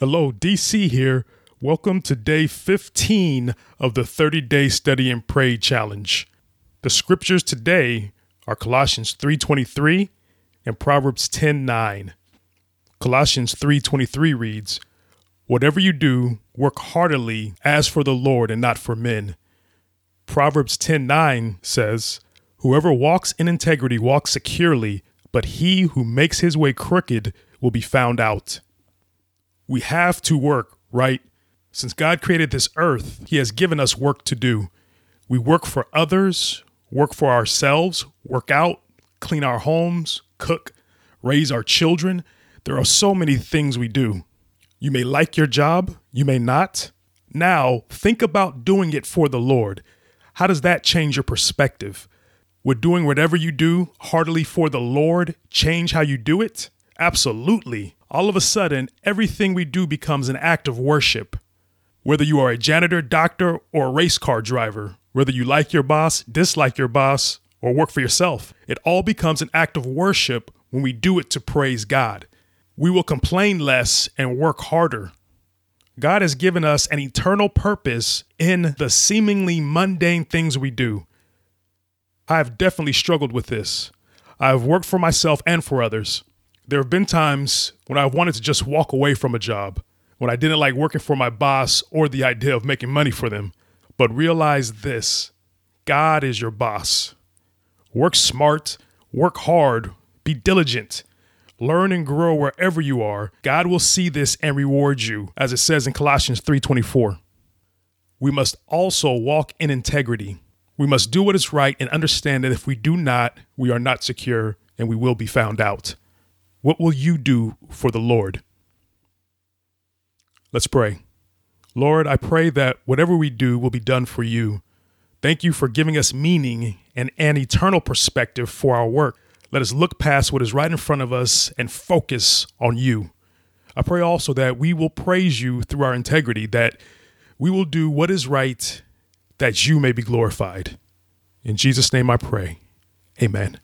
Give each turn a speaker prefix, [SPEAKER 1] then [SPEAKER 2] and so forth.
[SPEAKER 1] Hello, DC here. Welcome to day 15 of the 30 day study and pray challenge. The scriptures today are Colossians 3:23 and Proverbs 10:9. Colossians 3:23 reads, "Whatever you do, work heartily as for the Lord and not for men." Proverbs 10:9 says, "Whoever walks in integrity walks securely, but he who makes his way crooked will be found out." We have to work, right? Since God created this earth, He has given us work to do. We work for others, work for ourselves, work out, clean our homes, cook, raise our children. There are so many things we do. You may like your job, you may not. Now, think about doing it for the Lord. How does that change your perspective? Would doing whatever you do heartily for the Lord change how you do it? Absolutely. All of a sudden, everything we do becomes an act of worship. Whether you are a janitor, doctor, or a race car driver, whether you like your boss, dislike your boss, or work for yourself, it all becomes an act of worship when we do it to praise God. We will complain less and work harder. God has given us an eternal purpose in the seemingly mundane things we do. I have definitely struggled with this. I have worked for myself and for others. There have been times when I wanted to just walk away from a job, when I didn't like working for my boss or the idea of making money for them. But realize this God is your boss. Work smart, work hard, be diligent. Learn and grow wherever you are. God will see this and reward you, as it says in Colossians 3:24. We must also walk in integrity. We must do what is right and understand that if we do not, we are not secure and we will be found out. What will you do for the Lord? Let's pray. Lord, I pray that whatever we do will be done for you. Thank you for giving us meaning and an eternal perspective for our work. Let us look past what is right in front of us and focus on you. I pray also that we will praise you through our integrity, that we will do what is right, that you may be glorified. In Jesus' name I pray. Amen.